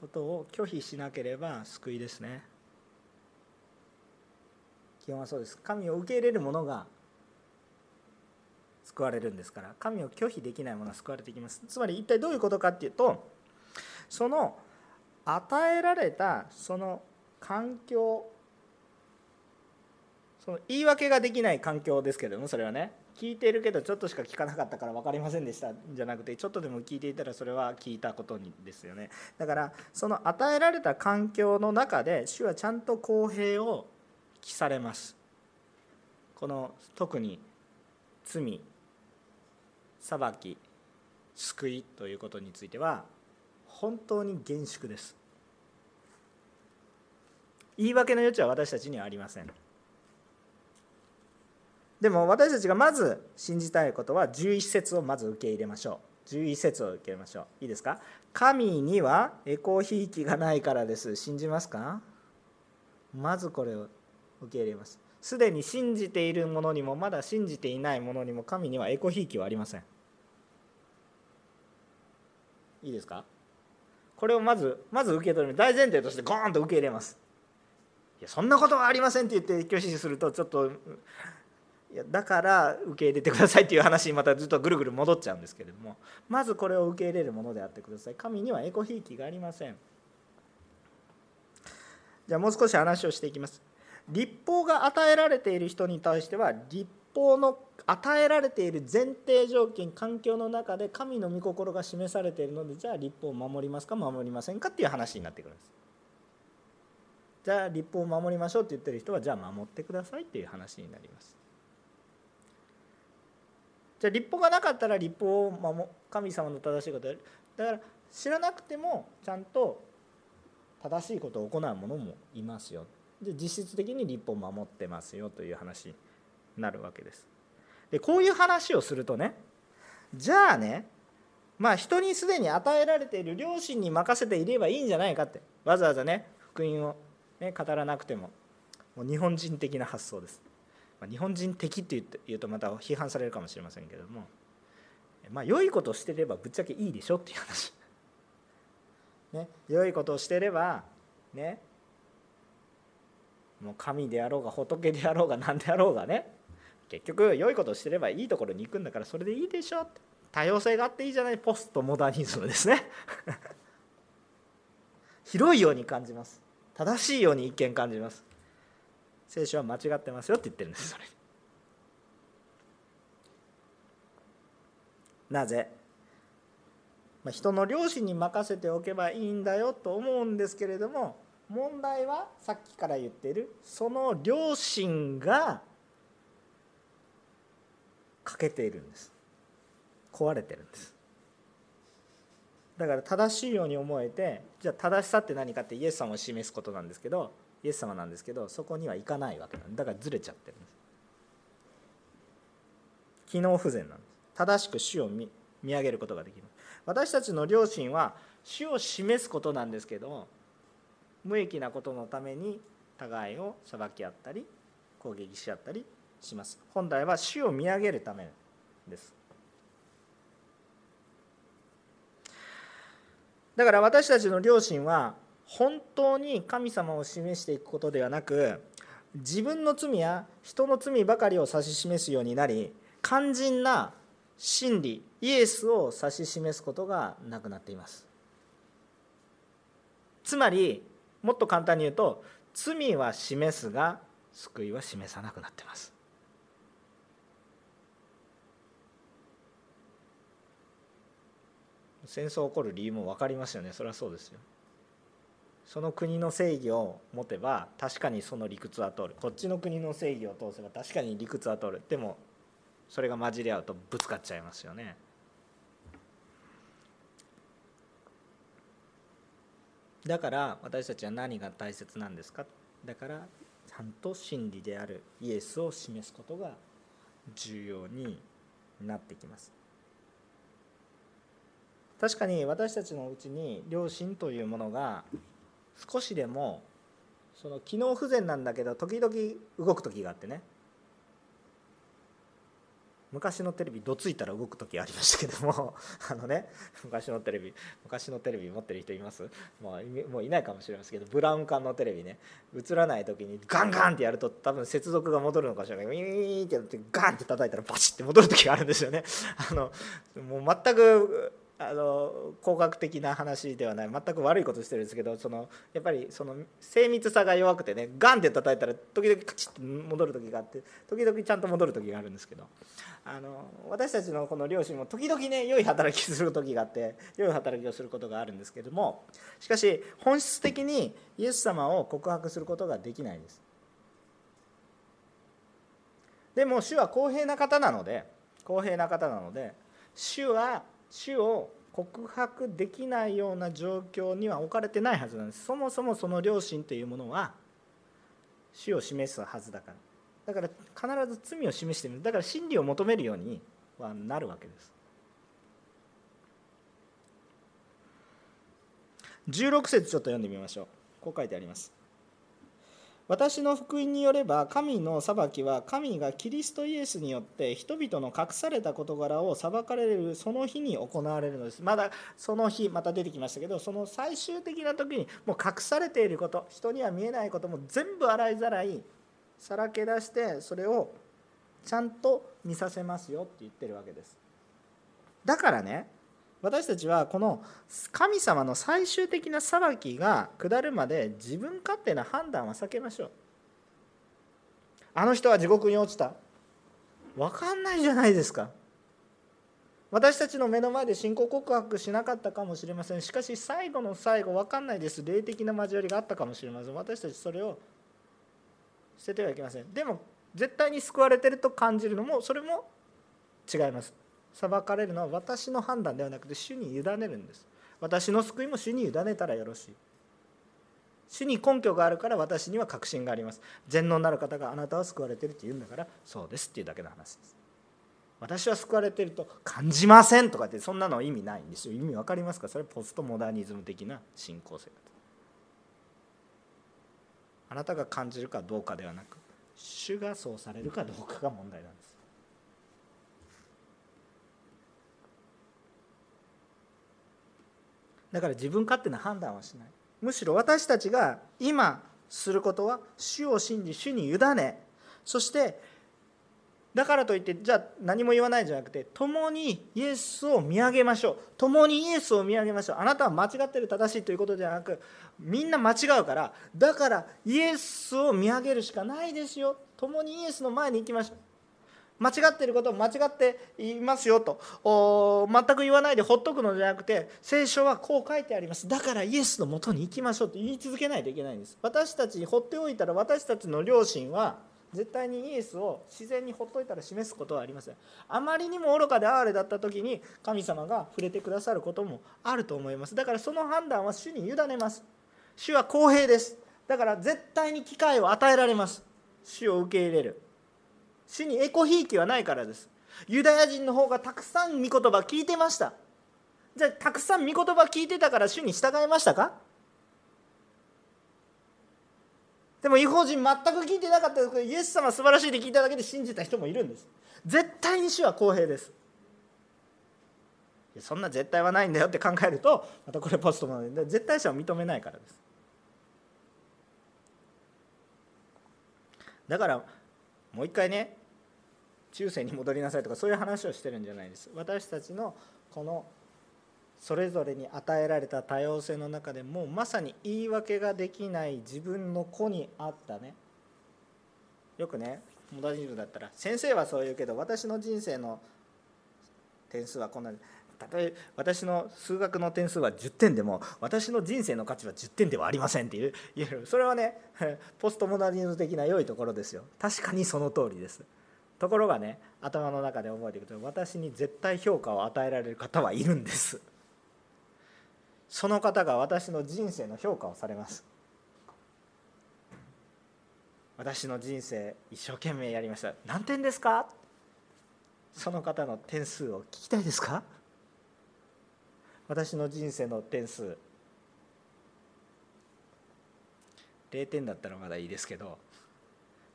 ことを拒否しなければ救いですね。基本はそうです。神を受け入れる者が救われるんですから。神を拒否できない者は救われていきます。つまり一体どういうことかっていうとその与えられたその環境その言い訳ができない環境ですけれどもそれはね。聞いてるけどちょっとしか聞かなかったから分かりませんでしたじゃなくてちょっとでも聞いていたらそれは聞いたことにですよね。だからその与えられた環境の中で主はちゃんと公平を期されます。この特に罪裁き救いということについては本当に厳粛です。言い訳の余地は私たちにはありません。でも私たちがまず信じたいことは11節をまず受け入れましょう。11節を受け入れましょう。いいですか？神にはエコひいきがないからです。信じますか？まずこれを受け入れます。すでに信じているものにもまだ信じていないものにも神にはエコひいきはありません。いいですか？これをまずまず受け取る。大前提としてゴーンと受け入れます。いやそんなことはありませんって言って拒否するとちょっといやだから受け入れてくださいっていう話にまたずっとぐるぐる戻っちゃうんですけれどもまずこれを受け入れるものであってください。神にはエコひいきがありません。じゃあもう少し話をしていきます。立法が与えられている人に対しては立法の与えられている前提条件環境の中で神の御心が示されているのでじゃあ立法を守りますか守りませんかっていう話になってくるんです。じゃあ立法を守りましょうって言ってる人はじゃあ守ってくださいっていう話になります。じゃあ立法がなかったら立法を守神様の正しいことやる。だから知らなくてもちゃんと正しいことを行う者もいますよ。で実質的に立法を守ってますよという話になるわけです。でこういう話をするとねじゃあねまあ人にすでに与えられている両親に任せていればいいんじゃないかって。わざわざね福音を、ね、語らなくても。もう日本人的な発想です。まあ、日本人的って言うとまた批判されるかもしれませんけどもまあ良いことをしてればぶっちゃけいいでしょっていう話。ね良いことをしてればねもう神であろうが仏であろうが何であろうがね結局良いことをしてればいいところに行くんだからそれでいいでしょって。多様性があっていいじゃないポストモダニズムですね。広いように感じます。正しいように一見感じます。聖書は間違ってますよって言ってるんですそれ。なぜ、まあ、人の良心に任せておけばいいんだよと思うんですけれども問題はさっきから言っているその良心が欠けているんです。壊れてるんです。だから正しいように思えてじゃあ正しさって何かってイエス様を示すことなんですけどイエス様なんですけどそこにはいかないわけなんでだからずれちゃってるんです。機能不全なんです。正しく主を見上げることができる。私たちの良心は主を示すことなんですけど無益なことのために互いを裁き合ったり攻撃し合ったりします。本来は主を見上げるためです。だから私たちの良心は本当に神様を示していくことではなく自分の罪や人の罪ばかりを指し示すようになり肝心な真理イエスを指し示すことがなくなっています。つまりもっと簡単に言うと罪は示すが救いは示さなくなってます。戦争起こる理由も分かりますよね。それはそうですよ。その国の正義を持てば確かにその理屈は通る。こっちの国の正義を通せば確かに理屈は通る。でもそれが混じり合うとぶつかっちゃいますよね。だから私たちは何が大切なんですか？だからちゃんと真理であるイエスを示すことが重要になってきます。確かに私たちのうちに良心というものが少しでもその機能不全なんだけど時々動く時があってね。昔のテレビどついたら動く時ありましたけども あのね昔のテレビ昔のテレビ持ってる人います？もうもういないかもしれませんけどブラウン管のテレビね。映らない時にガンガンってやると多分接続が戻るのかしら。ないウィーンってやってガンって叩いたらバチって戻る時があるんですよね。あのもう全くあの工学的な話ではない全く悪いことしてるんですけどそのやっぱりその精密さが弱くてねガンって叩いたら時々カチッと戻る時があって時々ちゃんと戻る時があるんですけどあの私たちのこの両親も時々ね良い働きする時があって良い働きをすることがあるんですけどもしかし本質的にイエス様を告白することができないです。でも主は公平な方なので公平な方なので主は主を告白できないような状況には置かれてないはずなんです。そもそもその両親というものは死を示すはずだから。だから必ず罪を示してる。だから真理を求めるようにはなるわけです。16節ちょっと読んでみましょう。こう書いてあります。私の福音によれば神の裁きは神がキリストイエスによって人々の隠された事柄を裁かれるその日に行われるのです。まだその日また出てきましたけどその最終的な時にもう隠されていること人には見えないことも全部洗いざらいさらけ出してそれをちゃんと見させますよって言ってるわけです。だからね私たちはこの神様の最終的な裁きが下るまで自分勝手な判断は避けましょう。あの人は地獄に落ちた。分かんないじゃないですか。私たちの目の前で信仰告白しなかったかもしれません。しかし最後の最後分かんないです。霊的な交わりがあったかもしれません。私たちそれを捨ててはいけません。でも絶対に救われてると感じるのもそれも違います。裁かれるのは私の判断ではなくて主に委ねるんです。私の救いも主に委ねたらよろしい。主に根拠があるから私には確信があります。全能なる方があなたは救われてるって言うんだからそうですっていうだけの話です。私は救われてると感じませんとかってそんなの意味ないんですよ。意味分かりますか？それポストモダニズム的な信仰生活あなたが感じるかどうかではなく主がそうされるかどうかが問題なんです。だから自分勝手な判断はしない。むしろ私たちが今することは主を信じ主に委ね。そしてだからといってじゃあ何も言わないじゃなくて共にイエスを見上げましょう。共にイエスを見上げましょう。あなたは間違ってる正しいということではなくみんな間違うからだからイエスを見上げるしかないですよ。共にイエスの前に行きましょう。間違っていることを間違っていますよと。全く言わないでほっとくのじゃなくて聖書はこう書いてあります。だからイエスのもとに行きましょうと言い続けないといけないんです。私たちに放っておいたら私たちの両親は絶対にイエスを自然にほっといたら示すことはありません。あまりにも愚かで哀れだった時に神様が触れてくださることもあると思います。だからその判断は主に委ねます。主は公平です。だから絶対に機会を与えられます。主を受け入れる。主にエコひいきはないからです。ユダヤ人の方がたくさん御言葉聞いてました。じゃあたくさん御言葉聞いてたから主に従いましたか？でも違法人全く聞いてなかったです。けどイエス様素晴らしいって聞いただけで信じた人もいるんです。絶対に主は公平です。そんな絶対はないんだよって考えるとまたこれポストなので絶対者を認めないからです。だからもう一回ね中世に戻りなさいとかそういう話をしてるんじゃないです。私たちのこのそれぞれに与えられた多様性の中でもまさに言い訳ができない自分の子にあったね。よくねモダニズムだったら先生はそう言うけど私の人生の点数はこんな例え私の数学の点数は10点でも私の人生の価値は10点ではありませんっていうそれはね ポストモダニズム的な良いところですよ。確かにその通りです。ところがね頭の中で覚えていくと私に絶対評価を与えられる方はいるんです。その方が私の人生の評価をされます。私の人生一生懸命やりました。何点ですか？その方の点数を聞きたいですか？私の人生の点数。0点だったらまだいいですけど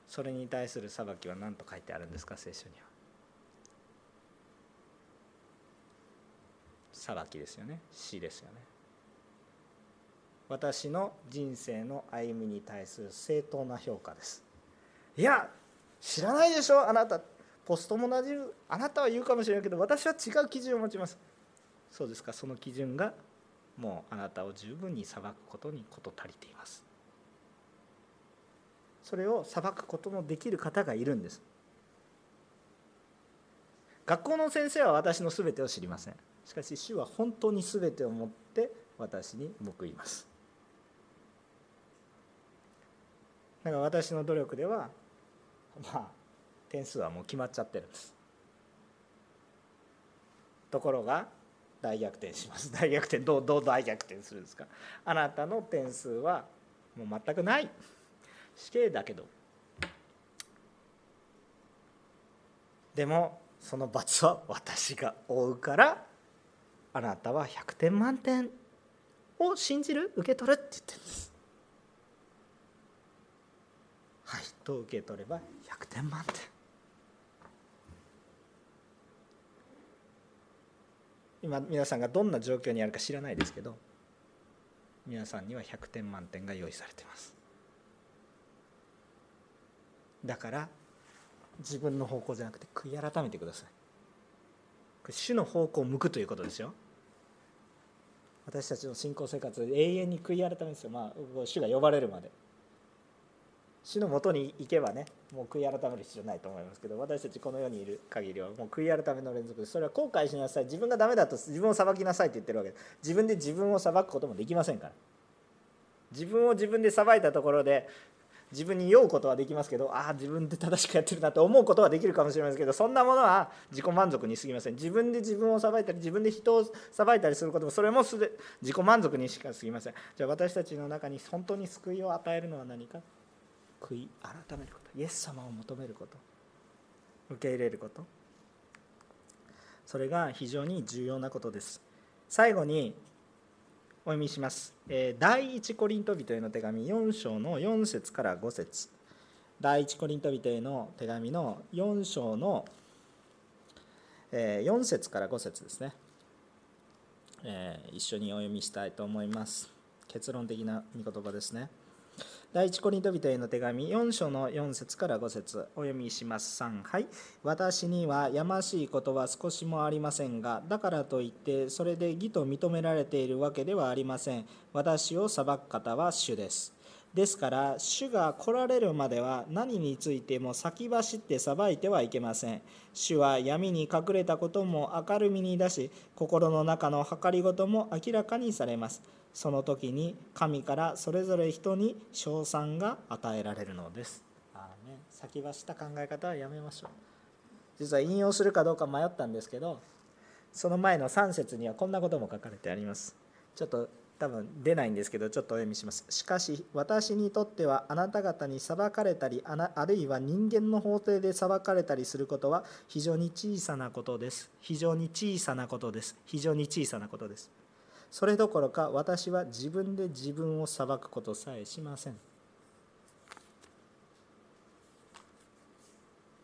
それに対する裁きは何と書いてあるんですか？聖書には。裁きですよね。死ですよね。私の人生の歩みに対する正当な評価です。いや知らないでしょ？あなた。ポストも同じあなたは言うかもしれないけど私は違う基準を持ちます。そうですか。その基準がもうあなたを十分に裁くことに事足りています。それを裁くことのできる方がいるんです。学校の先生は私の全てを知りません。しかし主は本当に全てをもって私に報います。だから私の努力ではまあ点数はもう決まっちゃってるんです。ところが大逆転します。大逆転どうどう大逆転するんですか？あなたの点数はもう全くない。死刑だけど。でもその罰は私が負うからあなたは100点満点を信じる受け取るって言ってるんです。はいと受け取れば100点満点。今皆さんがどんな状況にあるか知らないですけど皆さんには100点満点が用意されています。だから自分の方向じゃなくて悔い改めてください。主の方向を向くということですよ。私たちの信仰生活永遠に悔い改めですよ、まあ、主が呼ばれるまで。主のもとに行けばねもう悔い改める必要ないと思いますけど私たちこの世にいる限りはもう悔い改めの連続でそれは後悔しなさい。自分がダメだと自分を裁きなさいって言ってるわけ。で自分で自分を裁くこともできませんから。自分を自分で裁いたところで自分に酔うことはできますけどああ自分で正しくやってるなと思うことはできるかもしれませんけどそんなものは自己満足にすぎません。自分で自分を裁いたり自分で人を裁いたりすることもそれもすで自己満足にしかすぎません。じゃあ私たちの中に本当に救いを与えるのは何か？悔い改めることイエス様を求めること受け入れることそれが非常に重要なことです最後にお読みします。第一コリント人への手紙4章の4節から5節第一コリント人への手紙の4章の4節から5節ですね。一緒にお読みしたいと思います。結論的な御言葉ですね。第一コリント人への手紙4章の4節から5節。お読みします。3はい。私にはやましいことは少しもありませんがだからといってそれで義と認められているわけではありません。私を裁く方は主です。ですから主が来られるまでは何についても先走って裁いてはいけません主は闇に隠れたことも明るみに出し心の中の計りごとも明らかにされますその時に神からそれぞれ人に称賛が与えられるのです。あね、先走った考え方はやめましょう。実は引用するかどうか迷ったんですけどその前の3節にはこんなことも書かれてあります。ちょっと多分出ないんですけどちょっとお読みします。しかし私にとってはあなた方に裁かれたりあるいは人間の法廷で裁かれたりすることは非常に小さなことです。非常に小さなことです。非常に小さなことです。それどころか私は自分で自分を裁くことさえしません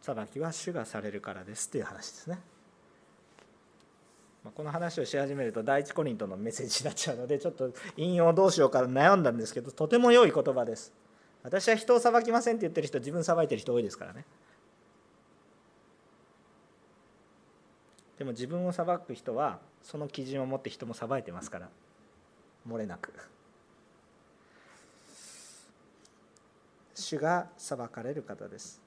裁きは主がされるからですという話ですねこの話をし始めると第一コリントのメッセージになっちゃうのでちょっと引用どうしようか悩んだんですけどとても良い言葉です。私は人を裁きませんって言ってる人自分裁いてる人多いですからね。でも自分を裁く人はその基準を持って人も裁いてますから。漏れなく。主が裁かれる方です。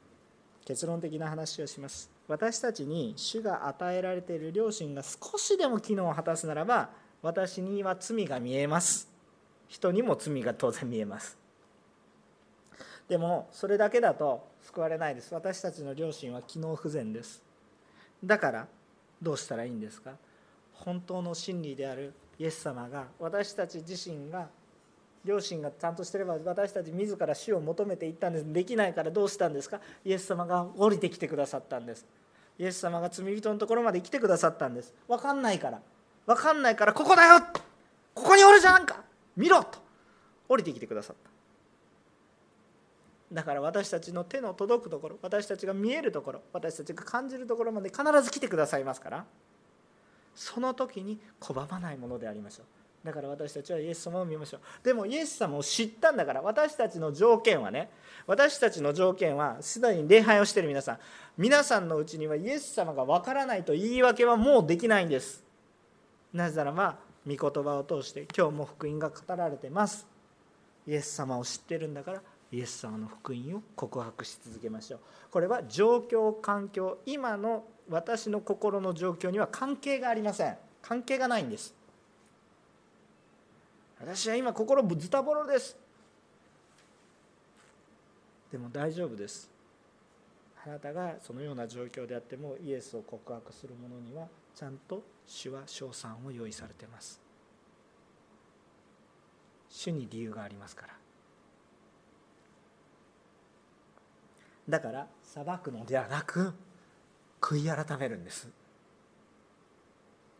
結論的な話をします。私たちに主が与えられている良心が少しでも機能を果たすならば私には罪が見えます。人にも罪が当然見えます。でもそれだけだと救われないです。私たちの良心は機能不全です。だからどうしたらいいんですか？本当の真理であるイエス様が私たち自身が両親がちゃんとしてれば私たち自ら死を求めていったんです。できないからどうしたんですか？イエス様が降りてきてくださったんです。イエス様が罪人のところまで来てくださったんです。分かんないから。分かんないからここだよ！ここにおるじゃんか！見ろと！降りてきてくださった。だから私たちの手の届くところ私たちが見えるところ私たちが感じるところまで必ず来てくださいますからその時に拒まないものでありましょう。だから私たちはイエス様を見ましょう。でもイエス様を知ったんだから私たちの条件はね私たちの条件はすでに礼拝をしている皆さん。皆さんのうちにはイエス様がわからないと言い訳はもうできないんです。なぜならば御言葉を通して今日も福音が語られてます。イエス様を知ってるんだからイエス様の福音を告白し続けましょう。これは状況環境今の私の心の状況には関係がありません。関係がないんです。私は今心ズタボロです。でも大丈夫です。あなたがそのような状況であってもイエスを告白する者にはちゃんと主は賞賛を用意されています。主に理由がありますから。だから裁くのではなく悔い改めるんです。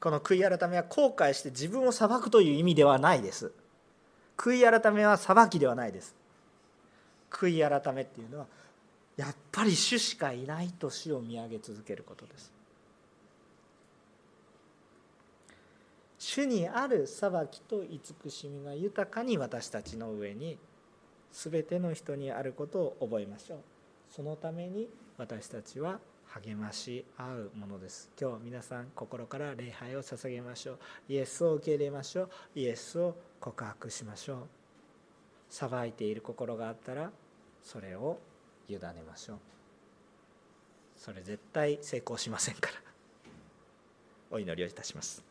この悔い改めは後悔して自分を裁くという意味ではないです。悔い改めは裁きではないです。悔い改めっていうのはやっぱり主しかいないと死を見上げ続けることです。主にある裁きと慈しみが豊かに私たちの上に全ての人にあることを覚えましょう。そのために私たちは励まし合うものです。今日皆さん心から礼拝を捧げましょう。イエスを受け入れましょう。イエスを告白しましょう。さばいている心があったらそれを委ねましょう。それ絶対成功しませんから。お祈りをいたします。